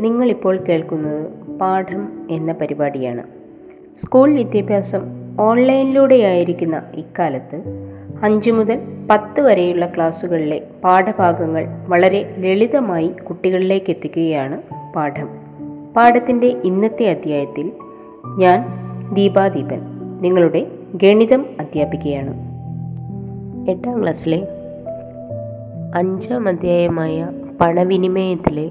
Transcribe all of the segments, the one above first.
നിങ്ങളിപ്പോൾ കേൾക്കുന്നത് പാഠം എന്ന പരിപാടിയാണ്. സ്കൂൾ വിദ്യാഭ്യാസം ഓൺലൈനിലൂടെയായിരിക്കുന്ന ഇക്കാലത്ത് അഞ്ചു മുതൽ പത്ത് വരെയുള്ള ക്ലാസ്സുകളിലെ പാഠഭാഗങ്ങൾ വളരെ ലളിതമായി കുട്ടികളിലേക്ക് എത്തിക്കുകയാണ് പാഠം. പാഠത്തിന്റെ ഇന്നത്തെ അധ്യായത്തിൽ ഞാൻ ദീപാദീപൻ നിങ്ങളുടെ ഗണിതം അധ്യാപികയാണ്. എട്ടാം ക്ലാസ്സിലെ അഞ്ചാം അധ്യായമായ പണവിനിമയത്തിലെ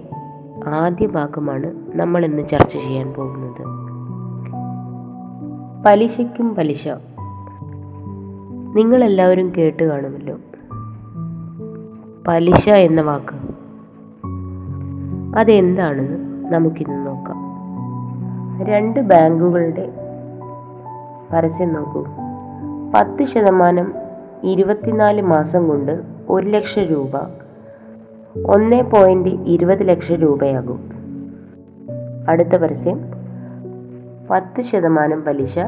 ആദ്യ ഭാഗമാണ് നമ്മൾ ഇന്ന് ചർച്ച ചെയ്യാൻ പോകുന്നത്. പലിശയ്ക്കും പലിശ. നിങ്ങളെല്ലാവരും കേട്ട് കാണുമല്ലോ. പലിശ എന്ന വാക്ക്. അതെന്താണെന്ന് നമുക്കിന്ന് നോക്കാം. രണ്ട് ബാങ്കുകളുടെ പരസ്യം നോക്കൂ. പത്ത് ശതമാനം ഇരുപത്തിനാല് മാസം കൊണ്ട് ഒരു ലക്ഷം രൂപ ഒന്ന് പോയിന്റ് ഇരുപത് ലക്ഷം രൂപയാകും. അടുത്ത പരസ്യം. പത്ത് ശതമാനം പലിശ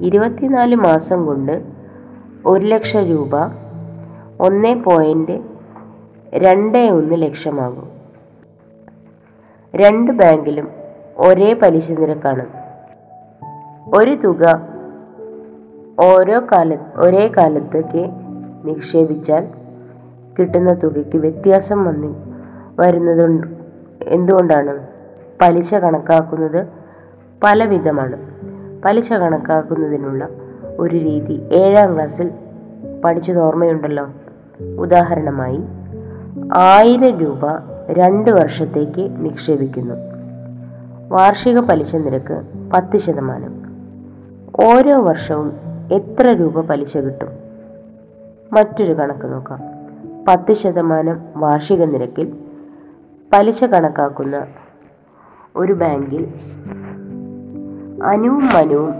ഇരുപത്തിനാല് മാസം കൊണ്ട് ഒരു ലക്ഷം രൂപ ഒന്ന് പോയിന്റ് രണ്ട് ഒന്ന് ലക്ഷമാകും. രണ്ട് ബാങ്കിലും ഒരേ പലിശ നിരക്കാണ്. ഒരു തുക ഓരോ കാല ഒരേ കാലത്തേക്ക് നിക്ഷേപിച്ചാൽ കിട്ടുന്ന തുകയ്ക്ക് വ്യത്യാസം വന്നി വരുന്നത് എന്തുകൊണ്ടാണ്? പലിശ കണക്കാക്കുന്നത് പലവിധമാണ്. പലിശ കണക്കാക്കുന്നതിനുള്ള ഒരു രീതി ഏഴാം ക്ലാസ്സിൽ പഠിച്ചത് ഓർമ്മയുണ്ടല്ലോ. ഉദാഹരണമായി ആയിരം രൂപ രണ്ട് വർഷത്തേക്ക് നിക്ഷേപിക്കുന്നു. വാർഷിക പലിശ നിരക്ക് പത്ത് ശതമാനം. ഓരോ വർഷവും എത്ര രൂപ പലിശ കിട്ടും? മറ്റൊരു കണക്ക് നോക്കാം. പത്ത് ശതമാനം വാർഷിക നിരക്കിൽ പലിശ കണക്കാക്കുന്ന ഒരു ബാങ്കിൽ അനുവും മനുവും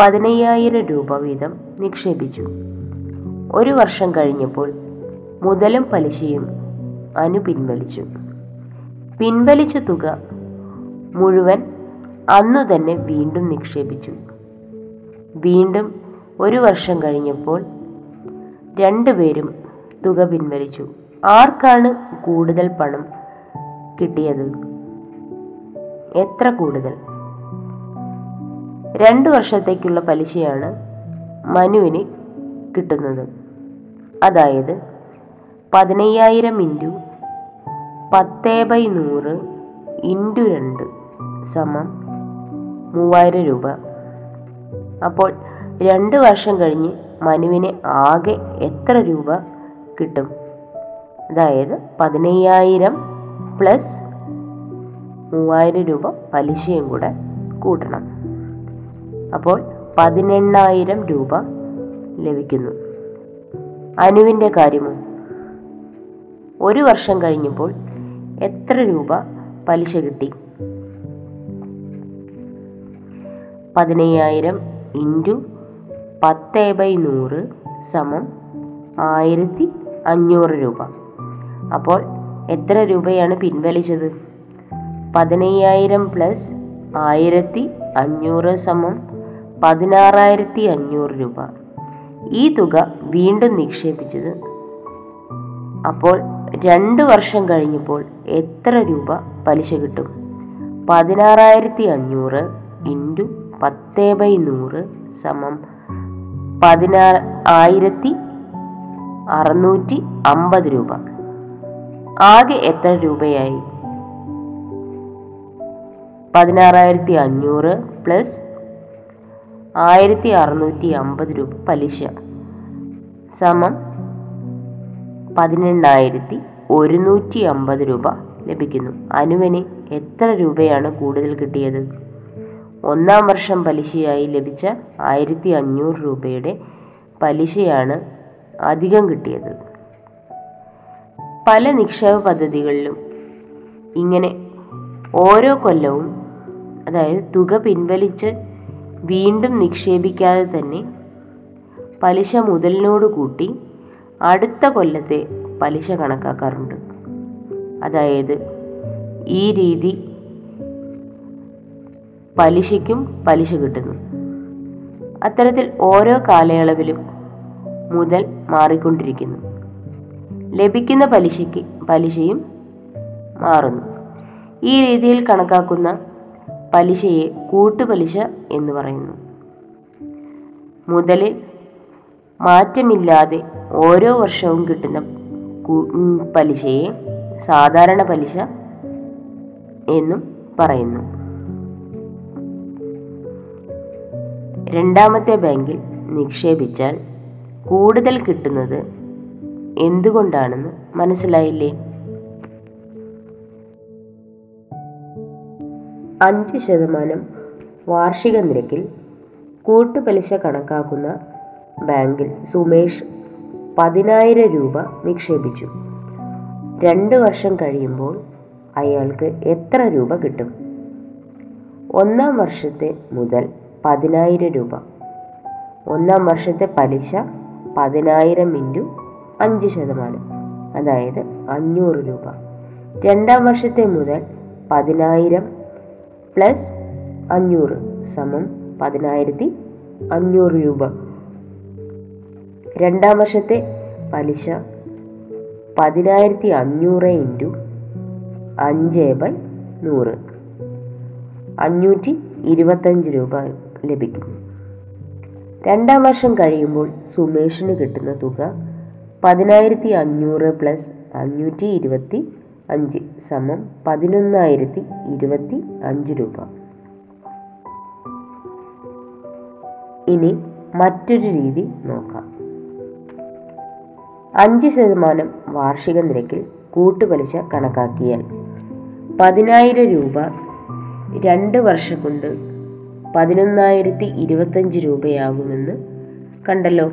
പതിനയ്യായിരം രൂപ വീതം നിക്ഷേപിച്ചു. ഒരു വർഷം കഴിഞ്ഞപ്പോൾ മുതലും പലിശയും അനു പിൻവലിച്ചു. പിൻവലിച്ച തുക മുഴുവൻ അന്നു തന്നെ വീണ്ടും നിക്ഷേപിച്ചു. വീണ്ടും ഒരു വർഷം കഴിഞ്ഞപ്പോൾ രണ്ടുപേരും തുക പിൻവലിച്ചു. ആർക്കാണ് കൂടുതൽ പണം കിട്ടിയത്? എത്ര കൂടുതൽ? രണ്ടു വർഷത്തേക്കുള്ള പലിശയാണ് മനുവിന് കിട്ടുന്നത്. അതായത് പതിനയ്യായിരം ഇന്റു പത്തേ ബൈ നൂറ് ഇന്റു രണ്ട് സമം മൂവായിരം രൂപ. അപ്പോൾ രണ്ട് വർഷം കഴിഞ്ഞ് മനുവിന് ആകെ എത്ര രൂപ കിട്ടും. അതായത് പതിനയ്യായിരം പ്ലസ് മൂവായിരം രൂപ പലിശയും കൂടെ കൂട്ടണം. അപ്പോൾ പതിനെണ്ണായിരം രൂപ ലഭിക്കുന്നു. അനുവിന്റെ കാര്യമോ? ഒരു വർഷം കഴിഞ്ഞപ്പോൾ എത്ര രൂപ പലിശ കിട്ടി? പതിനയ്യായിരം ഇന്റു പത്ത് ബൈ നൂറ് സമം ആയിരത്തി അഞ്ഞൂറ് രൂപ. അപ്പോൾ എത്ര രൂപയാണ് പിൻവലിച്ചത്? പതിനയ്യായിരം പ്ലസ് ആയിരത്തി അഞ്ഞൂറ് സമം പതിനാറായിരത്തി അഞ്ഞൂറ് രൂപ. ഈ തുക വീണ്ടും നിക്ഷേപിച്ചത്. അപ്പോൾ രണ്ട് വർഷം കഴിഞ്ഞപ്പോൾ എത്ര രൂപ പലിശ കിട്ടും? പതിനാറായിരത്തി അഞ്ഞൂറ് ഇന്റു പത്ത് ബൈ നൂറ് സമം പതിനാറ് ആയിരത്തി അറുന്നൂറ്റി അമ്പത് രൂപ. ആകെ എത്ര രൂപയായി? പതിനാറായിരത്തി അഞ്ഞൂറ് പ്ലസ് ആയിരത്തി അറുന്നൂറ്റി അമ്പത് രൂപ പലിശ സമം പതിനെണ്ണായിരത്തി ഒരുന്നൂറ്റി അമ്പത് രൂപ ലഭിക്കുന്നു. അനുവിന് എത്ര രൂപയാണ് കൂടുതൽ കിട്ടിയത്? ഒന്നാം വർഷം പലിശയായി ലഭിച്ച ആയിരത്തി അഞ്ഞൂറ് രൂപയുടെ പലിശയാണ് അധികം കിട്ടിയത്. പല നിക്ഷേപ പദ്ധതികളിലും ഇങ്ങനെ ഓരോ കൊല്ലവും അതായത് തുക പിൻവലിച്ച് വീണ്ടും നിക്ഷേപിക്കാതെ തന്നെ പലിശ മുതലിനോട് കൂട്ടി അടുത്ത കൊല്ലത്തെ പലിശ കണക്കാക്കാറുണ്ട്. അതായത് ഈ രീതി പലിശയ്ക്കും പലിശ കിട്ടുന്നു. അത്തരത്തിൽ ഓരോ കാലയളവിലും മുതൽ മാറിക്കൊണ്ടിരിക്കുന്നു. ലഭിക്കുന്ന പലിശയ്ക്ക് പലിശയും മാറുന്നു. ഈ രീതിയിൽ കണക്കാക്കുന്ന പലിശയെ കൂട്ടുപലിശ എന്ന് പറയുന്നു. മുതലിൽ മാറ്റമില്ലാതെ ഓരോ വർഷവും കിട്ടുന്ന പലിശയെ സാധാരണ പലിശ എന്നും പറയുന്നു. രണ്ടാമത്തെ ബാങ്കിൽ നിക്ഷേപിച്ചാൽ കൂടുതൽ കിട്ടുന്നത് എന്തുകൊണ്ടാണെന്ന് മനസ്സിലായില്ലേ? അഞ്ച് ശതമാനം വാർഷിക നിരക്കിൽ കൂട്ടുപലിശ കണക്കാക്കുന്ന ബാങ്കിൽ സുമേഷ് പതിനായിരം രൂപ നിക്ഷേപിച്ചു. രണ്ട് വർഷം കഴിയുമ്പോൾ അയാൾക്ക് എത്ര രൂപ കിട്ടും? ഒന്നാം വർഷത്തെ മുതൽ പതിനായിരം രൂപ. ഒന്നാം വർഷത്തെ പലിശ പതിനായിരം ഇന്റു അഞ്ച് ശതമാനം അതായത് അഞ്ഞൂറ് രൂപ. രണ്ടാം വർഷത്തെ മുതൽ പതിനായിരം പ്ലസ് അഞ്ഞൂറ് സമം പതിനായിരത്തി അഞ്ഞൂറ് രൂപ. രണ്ടാം വർഷത്തെ പലിശ പതിനായിരത്തി അഞ്ഞൂറ് ഇന്റു അഞ്ച് ബൈ നൂറ്. അഞ്ഞൂറ്റി ഇരുപത്തഞ്ച് രൂപ ലഭിക്കും. രണ്ടാം വർഷം കഴിയുമ്പോൾ സുമേഷിന് കിട്ടുന്ന തുക പതിനായിരത്തി അഞ്ഞൂറ് പ്ലസ് അഞ്ഞൂറ്റി ഇരുപത്തി അഞ്ച് സമം പതിനൊന്നായിരത്തി ഇരുപത്തി അഞ്ച് രൂപ. ഇനി മറ്റൊരു രീതി നോക്കാം. അഞ്ച് ശതമാനം വാർഷിക നിരക്കിൽ കൂട്ടുപലിശ കണക്കാക്കിയാൽ പതിനായിരം രൂപ രണ്ട് വർഷം കൊണ്ട് പതിനൊന്നായിരത്തി ഇരുപത്തഞ്ച് രൂപയാകുമെന്ന് കണ്ടല്ലോ.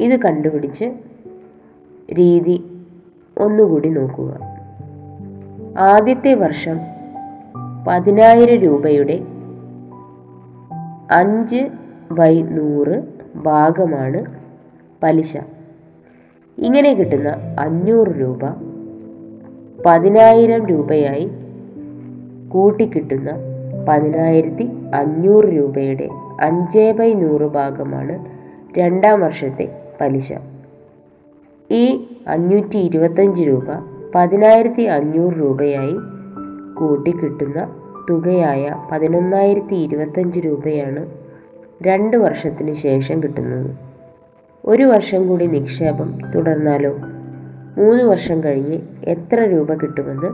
ഇത് കണ്ടുപിടിച്ച് രീതി ഒന്നുകൂടി നോക്കുക. ആദ്യത്തെ വർഷം പതിനായിരം രൂപയുടെ അഞ്ച് ബൈ നൂറ് ഭാഗമാണ് പലിശ. ഇങ്ങനെ കിട്ടുന്ന അഞ്ഞൂറ് രൂപ പതിനായിരം രൂപയായി കൂട്ടിക്കിട്ടുന്ന പതിനായിരത്തി അഞ്ഞൂറ് രൂപയുടെ അഞ്ച് ബൈ നൂറ് ഭാഗമാണ് രണ്ടാം വർഷത്തെ പലിശ. ഈ അഞ്ഞൂറ്റി ഇരുപത്തഞ്ച് രൂപ പതിനായിരത്തി അഞ്ഞൂറ് രൂപയായി കൂട്ടിക്കിട്ടുന്ന തുകയായ പതിനൊന്നായിരത്തി ഇരുപത്തഞ്ച് രൂപയാണ് രണ്ട് വർഷത്തിന് ശേഷം കിട്ടുന്നത്. ഒരു വർഷം കൂടി നിക്ഷേപം തുടർന്നാലോ? മൂന്ന് വർഷം കഴിഞ്ഞ് എത്ര രൂപ കിട്ടുമെന്ന്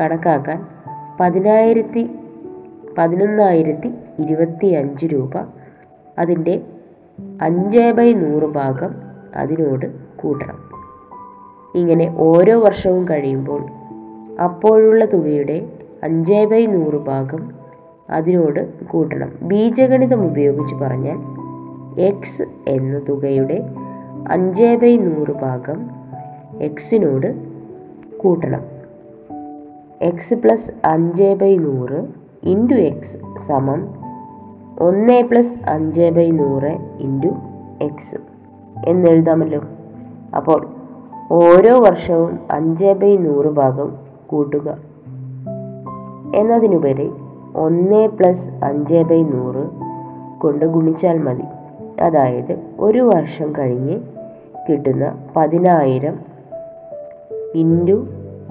കണക്കാക്കാൻ പതിനായിരത്തി പതിനൊന്നായിരത്തി ഇരുപത്തി അഞ്ച് രൂപ. അതിന്റെ അഞ്ച് ബൈ നൂറ് ഭാഗം അതിനോട് കൂട്ടണം. ഇങ്ങനെ ഓരോ വർഷവും കഴിയുമ്പോൾ അപ്പോഴുള്ള തുകയുടെ അഞ്ച് ബൈ നൂറ് ഭാഗം അതിനോട് കൂട്ടണം. ബീജഗണിതം ഉപയോഗിച്ച് പറഞ്ഞാൽ എക്സ് എന്ന തുകയുടെ അഞ്ച് ബൈ നൂറ് ഭാഗം എക്സിനോട് കൂട്ടണം. എക്സ് പ്ലസ് അഞ്ച് ബൈ നൂറ് ഇന്റു എക്സ് സമം ഒന്ന് പ്ലസ് അഞ്ച് ബൈ നൂറ് ഇന്റു എക്സ് എന്നെഴുതാമല്ലോ അപ്പോൾ ഓരോ വർഷവും അഞ്ച് ബൈ നൂറ് ഭാഗം കൂട്ടുക. എന്നതിനുപരി ഒന്ന് പ്ലസ് അഞ്ച് ബൈ നൂറ് കൊണ്ട് ഗുണിച്ചാൽ മതി. അതായത് ഒരു വർഷം കഴിഞ്ഞ് കിട്ടുന്ന പതിനായിരം ഇന്റു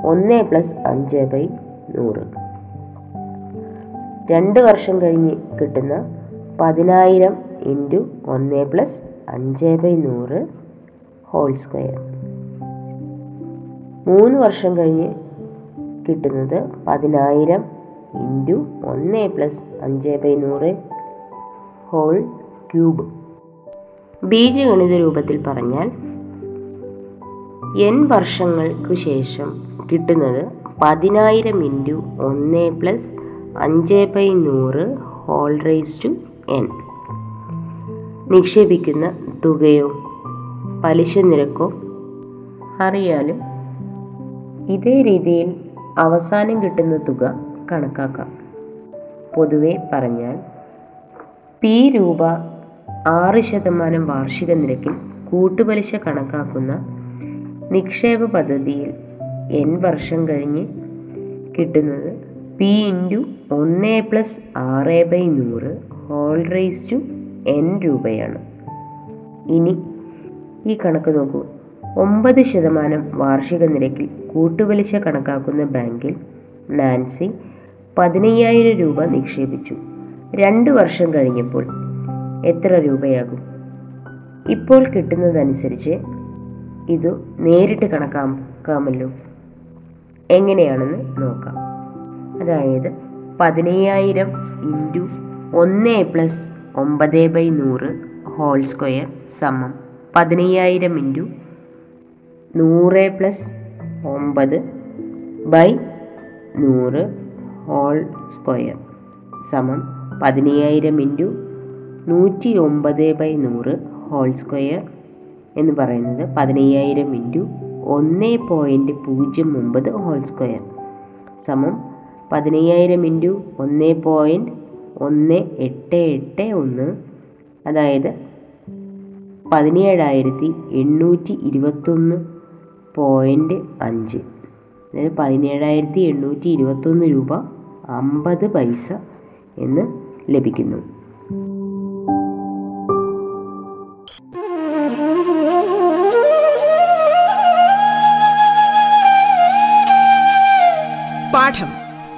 ഒന്ന് പ്ലസ് അഞ്ച് ബൈ നൂറ്. രണ്ട് വർഷം കഴിഞ്ഞ് കിട്ടുന്ന പതിനായിരം ഇന്റു ഒന്ന് പ്ലസ് അഞ്ച് ബൈ നൂറ് ഹോൾ സ്ക്വയർ. മൂന്ന് വർഷം കഴിഞ്ഞ് കിട്ടുന്നത് പതിനായിരം ഇന്റു ഒന്ന് പ്ലസ് അഞ്ച് ബൈ നൂറ് ഹോൾ ക്യൂബ്. ബീജഗണിത രൂപത്തിൽ പറഞ്ഞാൽ എൻ വർഷങ്ങൾക്ക് ശേഷം കിട്ടുന്നത് പതിനായിരം ഇന്റു ഒന്ന് പ്ലസ് അഞ്ച് ബൈ നൂറ് ഹോൾ റേസ് ടു എൻ നിക്ഷേപിക്കുന്ന തുകയോ പലിശ നിരക്കോ അറിയാനും ഇതേ രീതിയിൽ അവസാനം കിട്ടുന്ന തുക കണക്കാക്കാം. പൊതുവെ പറഞ്ഞാൽ പി രൂപ ആറ് ശതമാനം വാർഷിക നിരക്കിൽ കൂട്ടുപലിശ കണക്കാക്കുന്ന നിക്ഷേപ പദ്ധതിയിൽ എൻ വർഷം കഴിഞ്ഞ് കിട്ടുന്നത് പി ഇന്റു ഒന്ന് പ്ലസ് ആറ് ബൈ നൂറ് ഹോൾ റേസ് ടു എൻ രൂപയാണ്. ഇനി ഈ കണക്ക് നോക്കൂ. ഒമ്പത് ശതമാനം വാർഷിക നിരക്കിൽ കൂട്ടുപലിശ കണക്കാക്കുന്ന ബാങ്കിൽ നാൻസി പതിനയ്യായിരം രൂപ നിക്ഷേപിച്ചു. രണ്ട് വർഷം കഴിഞ്ഞപ്പോൾ എത്ര രൂപയാകും? ഇപ്പോൾ കിട്ടുന്നതനുസരിച്ച് ഇത് നേരിട്ട് കണക്കാക്കാമല്ലോ. എങ്ങനെയാണെന്ന് നോക്കാം. അതായത് പതിനയ്യായിരം ഇന്റു ഒന്ന് പ്ലസ് ഒമ്പത് ബൈ നൂറ് ഹോൾ സ്ക്വയർ സമം പതിനയ്യായിരം ഇന്റു നൂറ് പ്ലസ് ഒമ്പത് ബൈ നൂറ് ഹോൾ സ്ക്വയർ സമം പതിനയ്യായിരം ഇന്റു നൂറ്റി ഒമ്പത് ബൈ നൂറ് ഹോൾ സ്ക്വയർ എന്ന് പറയുന്നത് പതിനയ്യായിരം ഇന്റു ഒന്ന് പോയിന്റ് പൂജ്യം ഒമ്പത് ഹോൾ സ്ക്വയർ സമം പതിനയ്യായിരം ഇന്റു ഒന്ന് പോയിന്റ് ഒന്ന് എട്ട് എട്ട് ഒന്ന് അതായത് പതിനേഴായിരത്തി എണ്ണൂറ്റി ഇരുപത്തൊന്ന് പോയിന്റ് അഞ്ച്. അതായത് പതിനേഴായിരത്തി എണ്ണൂറ്റി ഇരുപത്തൊന്ന് രൂപ അമ്പത് പൈസ എന്ന് ലഭിക്കുന്നു. പാഠം.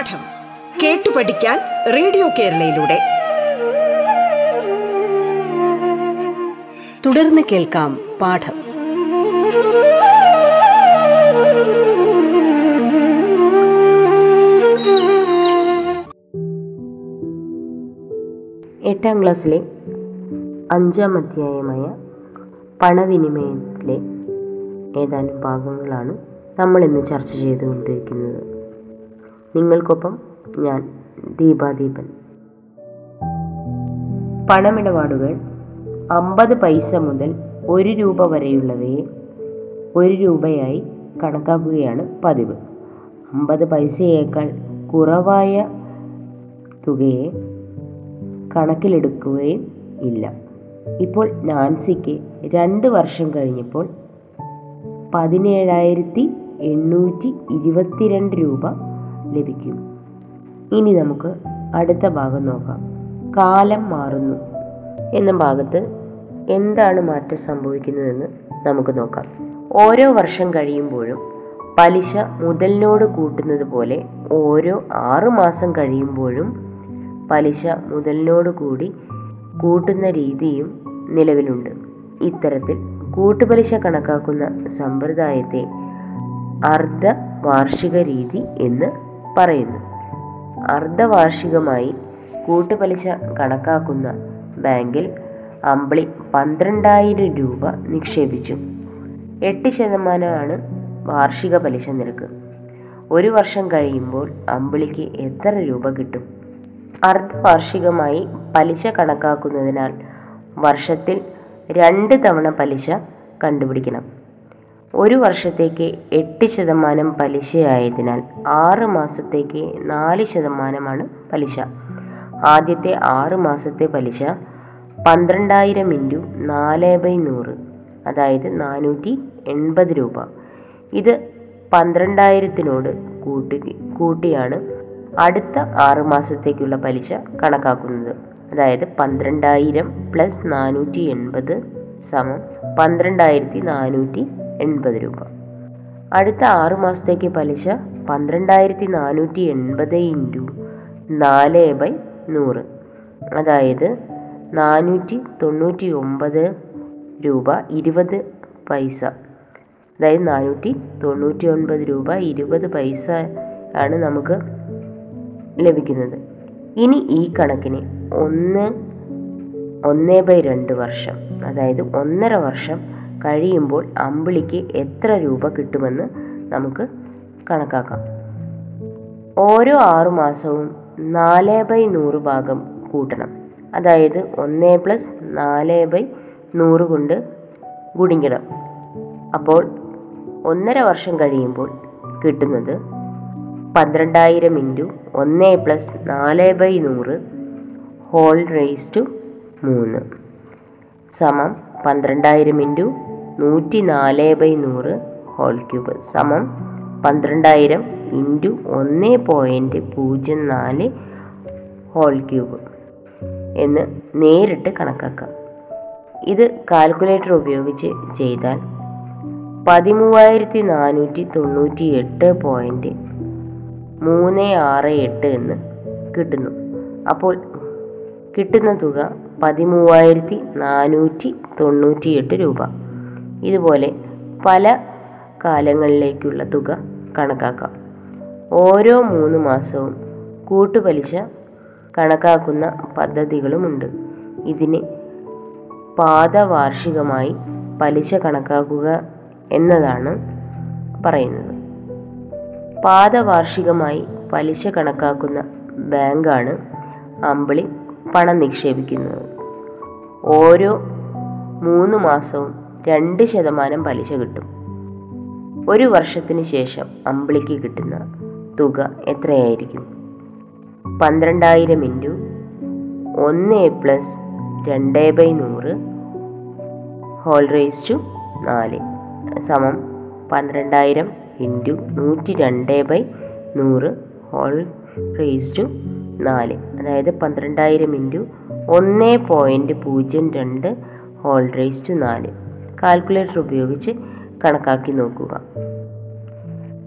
പാഠം കേട്ടു പഠിക്കാൻ റേഡിയോ കേരളയിലൂടെ. തുടർന്ന് കേൾക്കാം പാഠം. എട്ടാം ക്ലാസ്സിലെ അഞ്ചാം അധ്യായമായ പണവിനിമയത്തിലെ ഏതാനും ഭാഗങ്ങളാണ് നമ്മൾ ഇന്ന് ചർച്ച ചെയ്തുകൊണ്ടിരിക്കുന്നത്. നിങ്ങൾക്കൊപ്പം ഞാൻ ദീപാദീപൻ പണമിടപാടുകൾ അമ്പത് പൈസ മുതൽ ഒരു രൂപ വരെയുള്ളവയെ ഒരു രൂപയായി കണക്കാക്കുകയാണ് പതിവ്. അമ്പത് പൈസയേക്കാൾ കുറവായ തുകയെ കണക്കിലെടുക്കുകയും ഇല്ല. ഇപ്പോൾ നാൻസിക്ക് രണ്ട് വർഷം കഴിഞ്ഞപ്പോൾ പതിനേഴായിരത്തി എണ്ണൂറ്റി ഇരുപത്തിരണ്ട് രൂപ ലഭിക്കും. ഇനി നമുക്ക് അടുത്ത ഭാഗം നോക്കാം. കാലം മാറുന്നു. എന്ന ഭാഗത്ത് എന്താണ് മാറ്റം സംഭവിക്കുന്നതെന്ന് നമുക്ക് നോക്കാം. ഓരോ വർഷം കഴിയുമ്പോഴും പലിശ മുതലിനോട് കൂട്ടുന്നത് പോലെ ഓരോ ആറുമാസം കഴിയുമ്പോഴും പലിശ മുതലിനോട് കൂടി കൂട്ടുന്ന രീതിയും നിലവിലുണ്ട്. ഇത്തരത്തിൽ കൂട്ടുപലിശ കണക്കാക്കുന്ന സമ്പ്രദായത്തെ അർദ്ധ വാർഷിക രീതി എന്ന് പറയുന്നു. അർദ്ധവാർഷികമായി കൂട്ടുപലിശ കണക്കാക്കുന്ന ബാങ്കിൽ അമ്പിളി പന്ത്രണ്ടായിരം രൂപ നിക്ഷേപിച്ചു. എട്ട് ശതമാനമാണ് വാർഷിക പലിശ നിരക്ക്. ഒരു വർഷം കഴിയുമ്പോൾ അമ്പിളിക്ക് എത്ര രൂപ കിട്ടും? അർദ്ധവാർഷികമായി പലിശ കണക്കാക്കുന്നതിനാൽ വർഷത്തിൽ രണ്ട് തവണ പലിശ കണ്ടുപിടിക്കണം. ഒരു വർഷത്തേക്ക് എട്ട് ശതമാനം പലിശയായതിനാൽ ആറ് മാസത്തേക്ക് നാല് ശതമാനമാണ് പലിശ. ആദ്യത്തെ ആറ് മാസത്തെ പലിശ പന്ത്രണ്ടായിരം ഇന്റു നാല് ബൈ നൂറ് അതായത് നാനൂറ്റി എൺപത് രൂപ. ഇത് പന്ത്രണ്ടായിരത്തിനോട് കൂട്ടി കൂട്ടിയാണ് അടുത്ത ആറ് മാസത്തേക്കുള്ള പലിശ കണക്കാക്കുന്നത്. അതായത് പന്ത്രണ്ടായിരം പ്ലസ് നാനൂറ്റി എൺപത് സമം പന്ത്രണ്ടായിരത്തി നാനൂറ്റി എൺപത് രൂപ. അടുത്ത ആറു മാസത്തേക്ക് പലിശ പന്ത്രണ്ടായിരത്തി നാനൂറ്റി എൺപത് ഇന്റു നാല് ബൈ നൂറ്. അതായത് നാനൂറ്റി തൊണ്ണൂറ്റി ഒമ്പത് രൂപ ഇരുപത് പൈസ. അതായത് നാനൂറ്റി തൊണ്ണൂറ്റി ഒൻപത് രൂപ ഇരുപത് പൈസ ആണ് നമുക്ക് ലഭിക്കുന്നത്. ഇനി ഈ കണക്കിന് ഒന്ന് ഒന്ന് ബൈ രണ്ട് വർഷം അതായത് ഒന്നര വർഷം കഴിയുമ്പോൾ അമ്പിളിക്ക് എത്ര രൂപ കിട്ടുമെന്ന് നമുക്ക് കണക്കാക്കാം. ഓരോ ആറുമാസവും നാല് ബൈ നൂറ് ഭാഗം കൂട്ടണം. അതായത് ഒന്ന് പ്ലസ് നാല് ബൈ നൂറ് കൊണ്ട് ഗുണിക്കണം. അപ്പോൾ ഒന്നര വർഷം കഴിയുമ്പോൾ കിട്ടുന്നത് പന്ത്രണ്ടായിരം ഇന്റു ഒന്ന് പ്ലസ് നാല് ബൈ നൂറ് ഹോൾ റേസ് ടു മൂന്ന് സമം പന്ത്രണ്ടായിരം ഇന്റു നൂറ്റി നാല് ബൈ നൂറ് ഹോൾ ക്യൂബ് സമം പന്ത്രണ്ടായിരം ഇന്റു ഒന്ന് പോയിന്റ് പൂജ്യം നാല് ഹോൾ ക്യൂബ് എന്ന് നേരിട്ട് കണക്കാക്കാം. ഇത് കാൽക്കുലേറ്റർ ഉപയോഗിച്ച് ചെയ്താൽ പതിമൂവായിരത്തി നാനൂറ്റി തൊണ്ണൂറ്റി എട്ട് പോയിന്റ് മൂന്ന് ആറ് എട്ട് എന്ന് കിട്ടുന്നു. അപ്പോൾ കിട്ടുന്ന തുക പതിമൂവായിരത്തി നാനൂറ്റി തൊണ്ണൂറ്റി എട്ട് രൂപ. ഇതുപോലെ പല കാലങ്ങളിലേക്കുള്ള തുക കണക്കാക്കാം. ഓരോ മൂന്ന് മാസവും കൂട്ടുപലിശ കണക്കാക്കുന്ന പദ്ധതികളുമുണ്ട്. ഇതിന് പാദവാർഷികമായി പലിശ കണക്കാക്കുക എന്നതാണ് പറയുന്നത്. പാദവാർഷികമായി പലിശ കണക്കാക്കുന്ന ബാങ്കാണ് അമ്പിളി പണം നിക്ഷേപിക്കുന്നത്. ഓരോ മൂന്ന് മാസവും രണ്ട് ശതമാനം പലിശ കിട്ടും. ഒരു വർഷത്തിന് ശേഷം അമ്പിളിക്ക് കിട്ടുന്ന തുക എത്രയായിരിക്കും? പന്ത്രണ്ടായിരം ഇന്റു ഒന്ന് പ്ലസ് രണ്ട് ബൈ നൂറ് ഹോൾ റേസ് ടു നാല് സമം പന്ത്രണ്ടായിരം ഇന്റു നൂറ്റി രണ്ട് ബൈ നൂറ് ഹോൾ റേസ് ടു നാല്. അതായത് പന്ത്രണ്ടായിരം ഇന്റു ഒന്ന് പോയിന്റ് പൂജ്യം രണ്ട് ഹോൾ റേസ് ടു നാല്. കാൽക്കുലേറ്റർ ഉപയോഗിച്ച് കണക്കാക്കി നോക്കുക.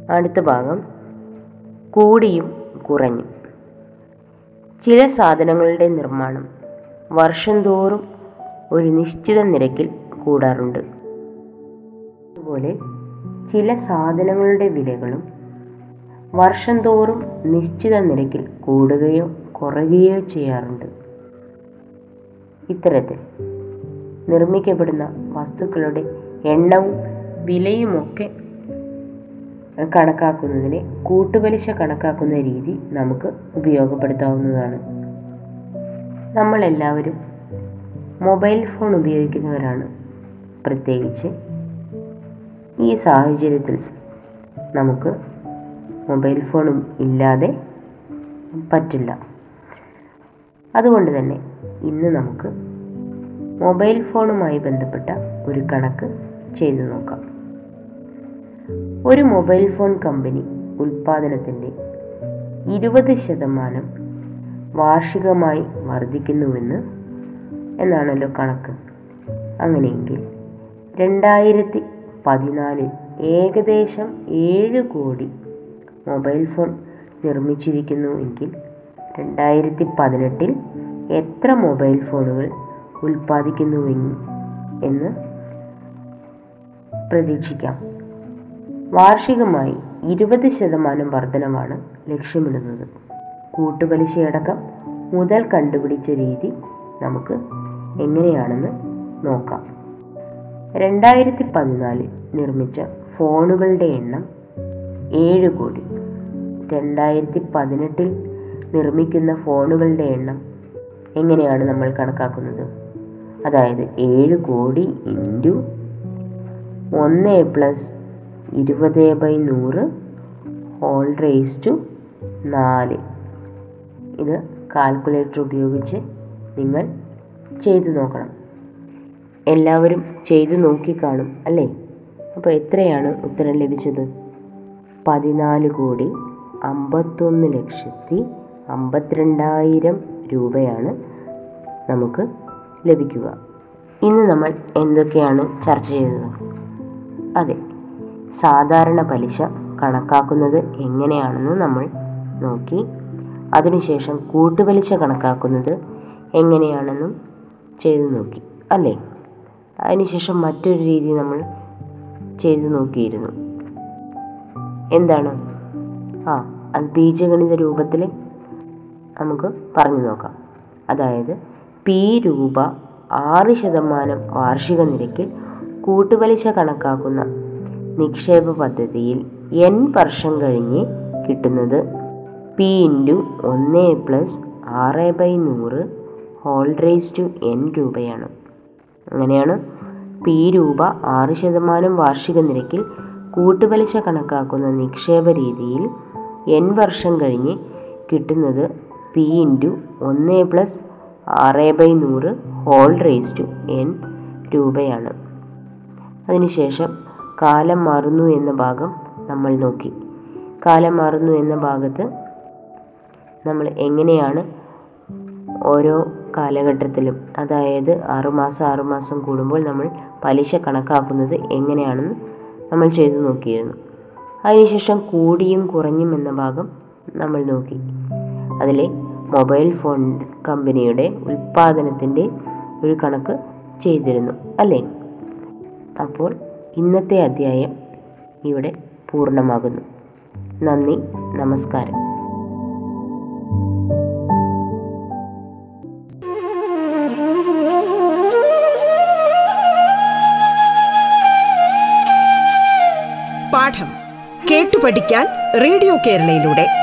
അടുത്ത ഭാഗം കൂടിയും കുറഞ്ഞും. ചില സാധനങ്ങളുടെ നിർമ്മാണം വർഷം തോറും ഒരു നിശ്ചിത നിരക്കിൽ കൂടാറുണ്ട്. അതുപോലെ ചില സാധനങ്ങളുടെ വിലകളും വർഷം തോറും നിശ്ചിത നിരക്കിൽ കൂടുകയോ കുറയുകയോ ചെയ്യാറുണ്ട്. ഇത്തരത്തിൽ നിർമ്മിക്കപ്പെടുന്ന വസ്തുക്കളുടെ എണ്ണവും വിലയുമൊക്കെ കണക്കാക്കുന്നതിന് കൂട്ടുപലിശ കണക്കാക്കുന്ന രീതി നമുക്ക് ഉപയോഗപ്പെടുത്താവുന്നതാണ്. നമ്മളെല്ലാവരും മൊബൈൽ ഫോൺ ഉപയോഗിക്കുന്നവരാണ്. പ്രത്യേകിച്ച് ഈ സാഹചര്യത്തിൽ നമുക്ക് മൊബൈൽ ഫോണും ഇല്ലാതെ പറ്റില്ല. അതുകൊണ്ട് തന്നെ ഇന്ന് നമുക്ക് മൊബൈൽ ഫോണുമായി ബന്ധപ്പെട്ട ഒരു കണക്ക് ചെയ്തു നോക്കാം. ഒരു മൊബൈൽ ഫോൺ കമ്പനി ഉൽപ്പാദനത്തിന്റെ ഇരുപത് ശതമാനം വാർഷികമായി വർദ്ധിക്കുന്നുവെന്ന് എന്നാണല്ലോ കണക്ക്. അങ്ങനെയെങ്കിൽ രണ്ടായിരത്തി പതിനാലിൽ ഏകദേശം ഏഴ് കോടി മൊബൈൽ ഫോൺ നിർമ്മിച്ചിരിക്കുന്നു എങ്കിൽ രണ്ടായിരത്തി പതിനെട്ടിൽ എത്ര മൊബൈൽ ഫോണുകൾ ഉൽപ്പാദിക്കുന്നുവെന്ന് എന്ന് പ്രതീക്ഷിക്കാം. വാർഷികമായി ഇരുപത് ശതമാനം വർധനമാണ് ലക്ഷ്യമിടുന്നത്. കൂട്ടുപലിശയടക്കം മുതൽ കണ്ടുപിടിച്ച രീതി നമുക്ക് എങ്ങനെയാണെന്ന് നോക്കാം. രണ്ടായിരത്തി പതിനാലിൽ നിർമ്മിച്ച ഫോണുകളുടെ എണ്ണം ഏഴ് കോടി. രണ്ടായിരത്തി പതിനെട്ടിൽ നിർമ്മിക്കുന്ന ഫോണുകളുടെ എണ്ണം എങ്ങനെയാണ് നമ്മൾ കണക്കാക്കുന്നത്? അതായത് ഏഴ് കോടി ഇന്റു ഒന്ന് പ്ലസ് ഇരുപത് ബൈ നൂറ് ഹോൾ റേസ് ടു നാല്. ഇത് കാൽക്കുലേറ്റർ ഉപയോഗിച്ച് നിങ്ങൾ ചെയ്തു നോക്കണം. എല്ലാവരും ചെയ്തു നോക്കിക്കാണും അല്ലേ? അപ്പോൾ എത്രയാണ് ഉത്തരം ലഭിച്ചത്? പതിനാല് കോടി അമ്പത്തൊന്ന് ലക്ഷത്തി അമ്പത്തിരണ്ടായിരം രൂപയാണ് നമുക്ക് ലഭിക്കുക. ഇന്ന് നമ്മൾ എന്തൊക്കെയാണ് ചർച്ച ചെയ്തത്? അതെ സാധാരണ പലിശ കണക്കാക്കുന്നത് എങ്ങനെയാണെന്ന് നമ്മൾ നോക്കി. അതിനുശേഷം കൂട്ടുപലിശ കണക്കാക്കുന്നത് എങ്ങനെയാണെന്നും ചെയ്തു നോക്കി അല്ലേ? അതിനുശേഷം മറ്റൊരു രീതി നമ്മൾ ചെയ്തു നോക്കിയിരുന്നു. എന്താണ്? ആ അത് ബീജഗണിത രൂപത്തിൽ നമുക്ക് പറഞ്ഞു നോക്കാം. അതായത് പി രൂപ ആറ് ശതമാനം വാർഷിക നിരക്കിൽ കൂട്ടുപലിശ കണക്കാക്കുന്ന നിക്ഷേപ പദ്ധതിയിൽ എൻ വർഷം കഴിഞ്ഞ് കിട്ടുന്നത് പി ഇന്റു ഒന്ന് പ്ലസ് ആറ് ബൈ നൂറ് ഹോൾ റേസ് ടു എൻ രൂപയാണ്. അങ്ങനെയാണ് പി രൂപ ആറ് ശതമാനം വാർഷിക നിരക്കിൽ കൂട്ടുപലിശ കണക്കാക്കുന്ന നിക്ഷേപ രീതിയിൽ എൻ വർഷം കഴിഞ്ഞ് കിട്ടുന്നത് പി ഇന്റു ഒന്ന് പ്ലസ് ആറ് ബൈ നൂറ് ഹോൾ റേസ് ടു എൻ രൂപയാണ്. അതിനുശേഷം കാലം മാറുന്നു എന്ന ഭാഗം നമ്മൾ നോക്കി. കാലം മാറുന്നു എന്ന ഭാഗത്ത് നമ്മൾ എങ്ങനെയാണ് ഓരോ കാലഘട്ടത്തിലും അതായത് ആറുമാസം ആറുമാസം കൂടുമ്പോൾ നമ്മൾ പലിശ കണക്കാക്കുന്നത് എങ്ങനെയാണെന്ന് നമ്മൾ ചെയ്തു നോക്കിയിരുന്നു. അതിനുശേഷം കൂടിയും കുറഞ്ഞും എന്ന ഭാഗം നമ്മൾ നോക്കി. അതിലെ മൊബൈൽ ഫോൺ കമ്പനിയുടെ ഉൽപ്പാദനത്തിന്റെ ഒരു കണക്ക് ചെയ്തിരുന്നു അല്ലേ? അപ്പോൾ ഇന്നത്തെ അധ്യായം ഇവിടെ പൂർണമാകുന്നു. നന്ദി നമസ്കാരം. പാഠം കേട്ടു പഠിക്കാൻ റേഡിയോ കേരളയിലൂടെ.